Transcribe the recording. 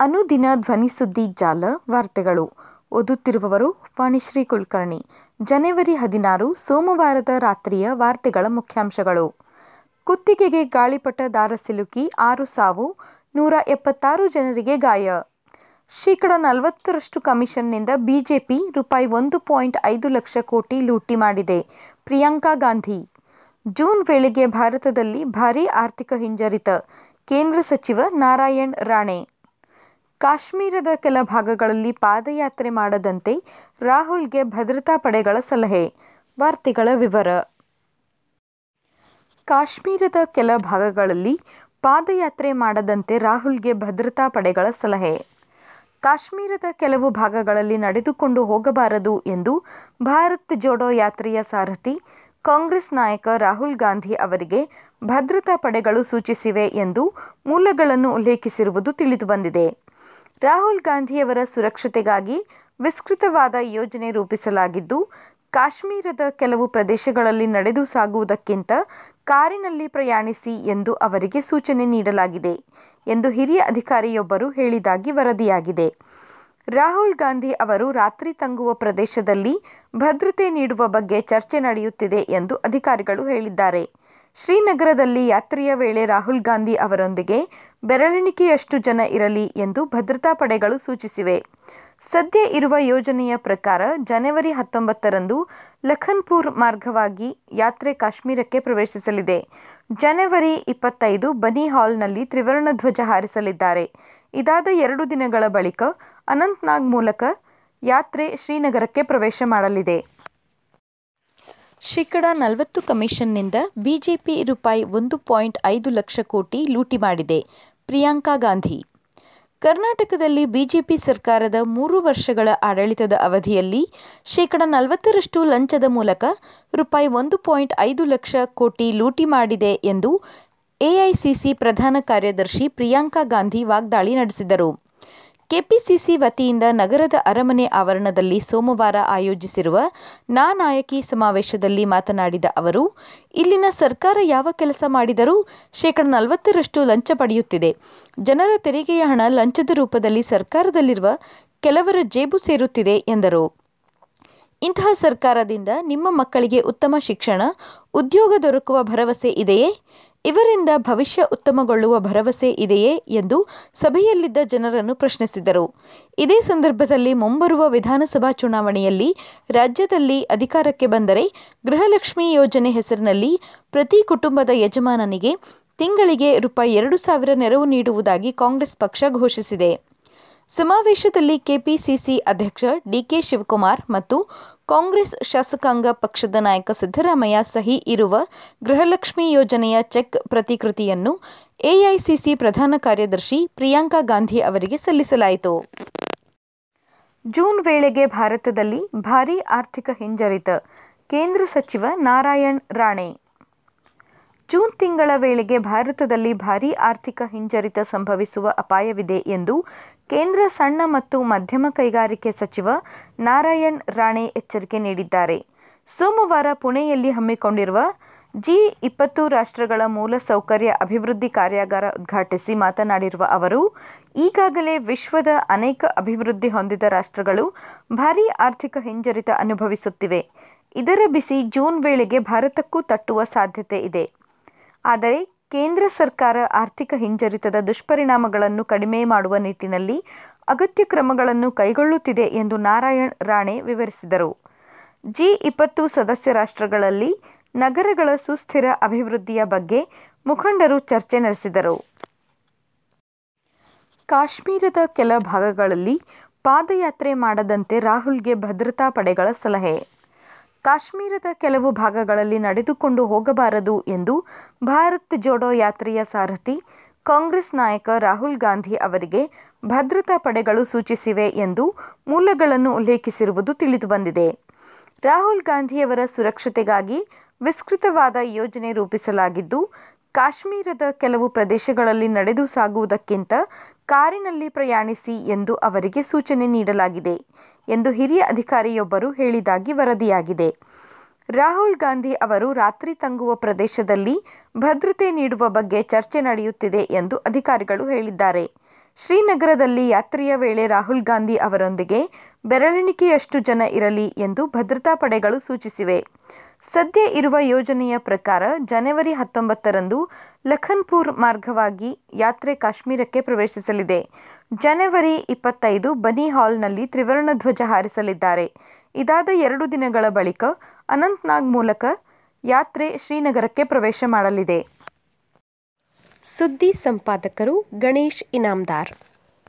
ಅನುದಿನ ಧ್ವನಿಸುದ್ದಿ ಜಾಲ ವಾರ್ತೆಗಳು. ಓದುತ್ತಿರುವವರು ವಾಣಿಶ್ರೀ ಕುಲಕರ್ಣಿ. ಜನವರಿ ಹದಿನಾರು, ಸೋಮವಾರದ ರಾತ್ರಿಯ ವಾರ್ತೆಗಳ ಮುಖ್ಯಾಂಶಗಳು. ಕುತ್ತಿಗೆಗೆ ಗಾಳಿಪಟ ದಾರ ಸಿಲುಕಿ ಆರು ಸಾವು, ನೂರ ಎಪ್ಪತ್ತಾರು ಜನರಿಗೆ ಗಾಯ. ಶೇಕಡ ನಲವತ್ತರಷ್ಟು ಕಮಿಷನ್ನಿಂದ ಬಿಜೆಪಿ ರೂಪಾಯಿ ಒಂದು ಪಾಯಿಂಟ್ ಐದು ಲಕ್ಷ ಕೋಟಿ ಲೂಟಿ ಮಾಡಿದೆ. ಪ್ರಿಯಾಂಕಾ ಗಾಂಧಿ. ಜೂನ್ ವೇಳೆಗೆ ಭಾರತದಲ್ಲಿ ಭಾರೀ ಆರ್ಥಿಕ ಹಿಂಜರಿತ. ಕೇಂದ್ರ ಸಚಿವ ನಾರಾಯಣ್ ರಾಣೆ. ಕಾಶ್ಮೀರದ ಕೆಲ ಭಾಗಗಳಲ್ಲಿ ಪಾದಯಾತ್ರೆ ಮಾಡದಂತೆ ರಾಹುಲ್ಗೆ ಭದ್ರತಾ ಪಡೆಗಳ ಸಲಹೆ. ವಾರ್ತೆಗಳ ವಿವರ. ಕಾಶ್ಮೀರದ ಕೆಲ ಭಾಗಗಳಲ್ಲಿ ಪಾದಯಾತ್ರೆ ಮಾಡದಂತೆ ರಾಹುಲ್ಗೆ ಭದ್ರತಾ ಪಡೆಗಳ ಸಲಹೆ. ಕಾಶ್ಮೀರದ ಕೆಲವು ಭಾಗಗಳಲ್ಲಿ ನಡೆದುಕೊಂಡು ಹೋಗಬಾರದು ಎಂದು ಭಾರತ್ ಜೋಡೋ ಯಾತ್ರೆಯ ಸಾರಥಿ ಕಾಂಗ್ರೆಸ್ ನಾಯಕ ರಾಹುಲ್ ಗಾಂಧಿ ಅವರಿಗೆ ಭದ್ರತಾ ಪಡೆಗಳು ಸೂಚಿಸಿವೆ ಎಂದು ಮೂಲಗಳನ್ನು ಉಲ್ಲೇಖಿಸಿರುವುದು ತಿಳಿದುಬಂದಿದೆ. ರಾಹುಲ್ ಗಾಂಧಿಯವರ ಸುರಕ್ಷತೆಗಾಗಿ ವಿಸ್ತೃತವಾದ ಯೋಜನೆ ರೂಪಿಸಲಾಗಿದ್ದು, ಕಾಶ್ಮೀರದ ಕೆಲವು ಪ್ರದೇಶಗಳಲ್ಲಿ ನಡೆದು ಸಾಗುವುದಕ್ಕಿಂತ ಕಾರಿನಲ್ಲಿ ಪ್ರಯಾಣಿಸಿ ಎಂದು ಅವರಿಗೆ ಸೂಚನೆ ನೀಡಲಾಗಿದೆ ಎಂದು ಹಿರಿಯ ಅಧಿಕಾರಿಯೊಬ್ಬರು ಹೇಳಿದಾಗಿ ವರದಿಯಾಗಿದೆ. ರಾಹುಲ್ ಗಾಂಧಿ ಅವರು ರಾತ್ರಿ ತಂಗುವ ಪ್ರದೇಶದಲ್ಲಿ ಭದ್ರತೆ ನೀಡುವ ಬಗ್ಗೆ ಚರ್ಚೆ ನಡೆಯುತ್ತಿದೆ ಎಂದು ಅಧಿಕಾರಿಗಳು ಹೇಳಿದ್ದಾರೆ. ಶ್ರೀನಗರದಲ್ಲಿ ಯಾತ್ರೆಯ ವೇಳೆ ರಾಹುಲ್ ಗಾಂಧಿ ಅವರೊಂದಿಗೆ ಬೆರಳೆಣಿಕೆಯಷ್ಟು ಜನ ಇರಲಿ ಎಂದು ಭದ್ರತಾ ಪಡೆಗಳು ಸೂಚಿಸಿವೆ. ಸದ್ಯ ಇರುವ ಯೋಜನೆಯ ಪ್ರಕಾರ ಜನವರಿ ಹತ್ತೊಂಬತ್ತರಂದು ಲಖನ್ಪುರ್ ಮಾರ್ಗವಾಗಿ ಯಾತ್ರೆ ಕಾಶ್ಮೀರಕ್ಕೆ ಪ್ರವೇಶಿಸಲಿದೆ. ಜನವರಿ ಇಪ್ಪತ್ತೈದು ಬನಿ ಹಾಲ್ನಲ್ಲಿ ತ್ರಿವರ್ಣ ಧ್ವಜ ಹಾರಿಸಲಿದ್ದಾರೆ. ಇದಾದ ಎರಡು ದಿನಗಳ ಬಳಿಕ ಅನಂತ್ನಾಗ್ ಮೂಲಕ ಯಾತ್ರೆ ಶ್ರೀನಗರಕ್ಕೆ ಪ್ರವೇಶ ಮಾಡಲಿದೆ. ಶೇಕಡ ನಲವತ್ತು ಕಮಿಷನ್ನಿಂದ ಬಿಜೆಪಿ ರೂಪಾಯಿ ಒಂದು ಪಾಯಿಂಟ್ ಐದು ಲಕ್ಷ ಕೋಟಿ ಲೂಟಿ ಮಾಡಿದೆ. ಪ್ರಿಯಾಂಕಾ ಗಾಂಧಿ. ಕರ್ನಾಟಕದಲ್ಲಿ ಬಿಜೆಪಿ ಸರ್ಕಾರದ ಮೂರು ವರ್ಷಗಳ ಆಡಳಿತದ ಅವಧಿಯಲ್ಲಿ ಶೇಕಡ ನಲವತ್ತರಷ್ಟು ಲಂಚದ ಮೂಲಕ ರೂಪಾಯಿ ಒಂದು ಪಾಯಿಂಟ್ ಐದು ಲಕ್ಷ ಕೋಟಿ ಲೂಟಿ ಮಾಡಿದೆ ಎಂದು ಎಐಸಿಸಿ ಪ್ರಧಾನ ಕಾರ್ಯದರ್ಶಿ ಪ್ರಿಯಾಂಕಾ ಗಾಂಧಿ ವಾಗ್ದಾಳಿ ನಡೆಸಿದರು. ಕೆಪಿಸಿಸಿ ವತಿಯಿಂದ ನಗರದ ಅರಮನೆ ಆವರಣದಲ್ಲಿ ಸೋಮವಾರ ಆಯೋಜಿಸಿರುವ ನಾ ನಾಯಕಿ ಸಮಾವೇಶದಲ್ಲಿ ಮಾತನಾಡಿದ ಅವರು, ಇಲ್ಲಿನ ಸರ್ಕಾರ ಯಾವ ಕೆಲಸ ಮಾಡಿದರೂ ಶೇಕಡ ನಲವತ್ತರಷ್ಟು ಲಂಚ ಪಡೆಯುತ್ತಿದೆ. ಜನರ ತೆರಿಗೆಯ ಹಣ ಲಂಚದ ರೂಪದಲ್ಲಿ ಸರ್ಕಾರದಲ್ಲಿರುವ ಕೆಲವರ ಜೇಬು ಸೇರುತ್ತಿದೆ ಎಂದರು. ಇಂತಹ ಸರ್ಕಾರದಿಂದ ನಿಮ್ಮ ಮಕ್ಕಳಿಗೆ ಉತ್ತಮ ಶಿಕ್ಷಣ, ಉದ್ಯೋಗ ದೊರಕುವ ಭರವಸೆ ಇದೆಯೇ? ಇವರಿಂದ ಭವಿಷ್ಯ ಉತ್ತಮಗೊಳ್ಳುವ ಭರವಸೆ ಇದೆಯೇ ಎಂದು ಸಭೆಯಲ್ಲಿದ್ದ ಜನರನ್ನು ಪ್ರಶ್ನಿಸಿದರು. ಇದೇ ಸಂದರ್ಭದಲ್ಲಿ ಮುಂಬರುವ ವಿಧಾನಸಭಾ ಚುನಾವಣೆಯಲ್ಲಿ ರಾಜ್ಯದಲ್ಲಿ ಅಧಿಕಾರಕ್ಕೆ ಬಂದರೆ ಗೃಹಲಕ್ಷ್ಮಿ ಯೋಜನೆ ಹೆಸರಿನಲ್ಲಿ ಪ್ರತಿ ಕುಟುಂಬದ ಯಜಮಾನನಿಗೆ ತಿಂಗಳಿಗೆ ರೂಪಾಯಿ ಎರಡು ಸಾವಿರ ನೆರವು ನೀಡುವುದಾಗಿ ಕಾಂಗ್ರೆಸ್ ಪಕ್ಷ ಘೋಷಿಸಿದೆ. ಸಮಾವೇಶದಲ್ಲಿ ಕೆಪಿಸಿಸಿ ಅಧ್ಯಕ್ಷ ಡಿಕೆ ಶಿವಕುಮಾರ್ ಮತ್ತು ಕಾಂಗ್ರೆಸ್ ಶಾಸಕಾಂಗ ಪಕ್ಷದ ನಾಯಕ ಸಿದ್ದರಾಮಯ್ಯ ಸಹಿ ಇರುವ ಗೃಹಲಕ್ಷ್ಮಿ ಯೋಜನೆಯ ಚೆಕ್ ಪ್ರತಿಕೃತಿಯನ್ನು ಎಐಸಿಸಿ ಪ್ರಧಾನ ಕಾರ್ಯದರ್ಶಿ ಪ್ರಿಯಾಂಕಾ ಗಾಂಧಿ ಅವರಿಗೆ ಸಲ್ಲಿಸಲಾಯಿತು. ಜೂನ್ ವೇಳೆಗೆ ಭಾರತದಲ್ಲಿ ಭಾರೀ ಆರ್ಥಿಕ ಹಿಂಜರಿತ. ಕೇಂದ್ರ ಸಚಿವ ನಾರಾಯಣ್ ರಾಣೆ. ಜೂನ್ ತಿಂಗಳ ವೇಳೆಗೆ ಭಾರತದಲ್ಲಿ ಭಾರೀ ಆರ್ಥಿಕ ಹಿಂಜರಿತ ಸಂಭವಿಸುವ ಅಪಾಯವಿದೆ ಎಂದು ಕೇಂದ್ರ ಸಣ್ಣ ಮತ್ತು ಮಧ್ಯಮ ಕೈಗಾರಿಕೆ ಸಚಿವ ನಾರಾಯಣ್ ರಾಣೆ ಎಚ್ಚರಿಕೆ ನೀಡಿದ್ದಾರೆ. ಸೋಮವಾರ ಪುಣೆಯಲ್ಲಿ ಹಮ್ಮಿಕೊಂಡಿರುವ ಜಿ ಇಪ್ಪತ್ತು ರಾಷ್ಟ್ರಗಳ ಮೂಲಸೌಕರ್ಯ ಅಭಿವೃದ್ಧಿ ಕಾರ್ಯಾಗಾರ ಉದ್ಘಾಟಿಸಿ ಮಾತನಾಡಿರುವ ಅವರು, ಈಗಾಗಲೇ ವಿಶ್ವದ ಅನೇಕ ಅಭಿವೃದ್ಧಿ ಹೊಂದಿದ ರಾಷ್ಟ್ರಗಳು ಭಾರೀ ಆರ್ಥಿಕ ಹಿಂಜರಿತ ಅನುಭವಿಸುತ್ತಿವೆ. ಇದರ ಬಿಸಿ ಜೂನ್ ವೇಳೆಗೆ ಭಾರತಕ್ಕೂ ತಟ್ಟುವ ಸಾಧ್ಯತೆ ಇದೆ. ಆದರೆ ಕೇಂದ್ರ ಸರ್ಕಾರ ಆರ್ಥಿಕ ಹಿಂಜರಿತದ ದುಷ್ಪರಿಣಾಮಗಳನ್ನು ಕಡಿಮೆ ಮಾಡುವ ನಿಟ್ಟಿನಲ್ಲಿ ಅಗತ್ಯ ಕ್ರಮಗಳನ್ನು ಕೈಗೊಳ್ಳುತ್ತಿದೆ ಎಂದು ನಾರಾಯಣ್ ರಾಣೆ ವಿವರಿಸಿದರು. ಜಿ ಇಪ್ಪತ್ತು ಸದಸ್ಯ ರಾಷ್ಟ್ರಗಳಲ್ಲಿ ನಗರಗಳ ಸುಸ್ಥಿರ ಅಭಿವೃದ್ಧಿಯ ಬಗ್ಗೆ ಮುಖಂಡರು ಚರ್ಚೆ ನಡೆಸಿದರು. ಕಾಶ್ಮೀರದ ಕೆಲ ಭಾಗಗಳಲ್ಲಿ ಪಾದಯಾತ್ರೆ ಮಾಡದಂತೆ ರಾಹುಲ್ಗೆ ಭದ್ರತಾ ಪಡೆಗಳ ಸಲಹೆ. ಕಾಶ್ಮೀರದ ಕೆಲವು ಭಾಗಗಳಲ್ಲಿ ನಡೆದುಕೊಂಡು ಹೋಗಬಾರದು ಎಂದು ಭಾರತ್ ಜೋಡೋ ಯಾತ್ರೆಯ ಸಾರಥಿ ಕಾಂಗ್ರೆಸ್ ನಾಯಕ ರಾಹುಲ್ ಗಾಂಧಿ ಅವರಿಗೆ ಭದ್ರತಾ ಪಡೆಗಳು ಸೂಚಿಸಿವೆ ಎಂದು ಮೂಲಗಳನ್ನು ಉಲ್ಲೇಖಿಸಿರುವುದು ತಿಳಿದುಬಂದಿದೆ ರಾಹುಲ್ ಗಾಂಧಿಯವರ ಸುರಕ್ಷತೆಗಾಗಿ ವಿಸ್ತೃತವಾದ ಯೋಜನೆ ರೂಪಿಸಲಾಗಿದ್ದು, ಕಾಶ್ಮೀರದ ಕೆಲವು ಪ್ರದೇಶಗಳಲ್ಲಿ ನಡೆದು ಸಾಗುವುದಕ್ಕಿಂತ ಕಾರಿನಲ್ಲಿ ಪ್ರಯಾಣಿಸಿ ಎಂದು ಅವರಿಗೆ ಸೂಚನೆ ನೀಡಲಾಗಿದೆ ಎಂದು ಹಿರಿಯ ಅಧಿಕಾರಿಯೊಬ್ಬರು ಹೇಳಿದಾಗಿ ವರದಿಯಾಗಿದೆ ರಾಹುಲ್ ಗಾಂಧಿ ಅವರು ರಾತ್ರಿ ತಂಗುವ ಪ್ರದೇಶದಲ್ಲಿ ಭದ್ರತೆ ನೀಡುವ ಬಗ್ಗೆ ಚರ್ಚೆ ನಡೆಯುತ್ತಿದೆ ಎಂದು ಅಧಿಕಾರಿಗಳು ಹೇಳಿದ್ದಾರೆ ಶ್ರೀನಗರದಲ್ಲಿ ಯಾತ್ರೆಯ ವೇಳೆ ರಾಹುಲ್ ಗಾಂಧಿ ಅವರೊಂದಿಗೆ ಬೆರಳೆಣಿಕೆಯಷ್ಟು ಜನ ಇರಲಿ ಎಂದು ಭದ್ರತಾ ಪಡೆಗಳು ಸೂಚಿಸಿವೆ. ಸದ್ಯ ಇರುವ ಯೋಜನೆಯ ಪ್ರಕಾರ ಜನವರಿ ಹತ್ತೊಂಬತ್ತರಂದು ಲಖನ್ಪುರ್ ಮಾರ್ಗವಾಗಿ ಯಾತ್ರೆ ಕಾಶ್ಮೀರಕ್ಕೆ ಪ್ರವೇಶಿಸಲಿದೆ. ಜನವರಿ ಇಪ್ಪತ್ತೈದು ಬನಿಹಾಲ್ನಲ್ಲಿ ತ್ರಿವರ್ಣ ಧ್ವಜ ಹಾರಿಸಲಿದ್ದಾರೆ. ಇದಾದ ಎರಡು ದಿನಗಳ ಬಳಿಕ ಅನಂತ್ನಾಗ್ ಮೂಲಕ ಯಾತ್ರೆ ಶ್ರೀನಗರಕ್ಕೆ ಪ್ರವೇಶ ಮಾಡಲಿದೆ. ಸುದ್ದಿ ಸಂಪಾದಕರು ಗಣೇಶ್ ಇನಾಮದಾರ್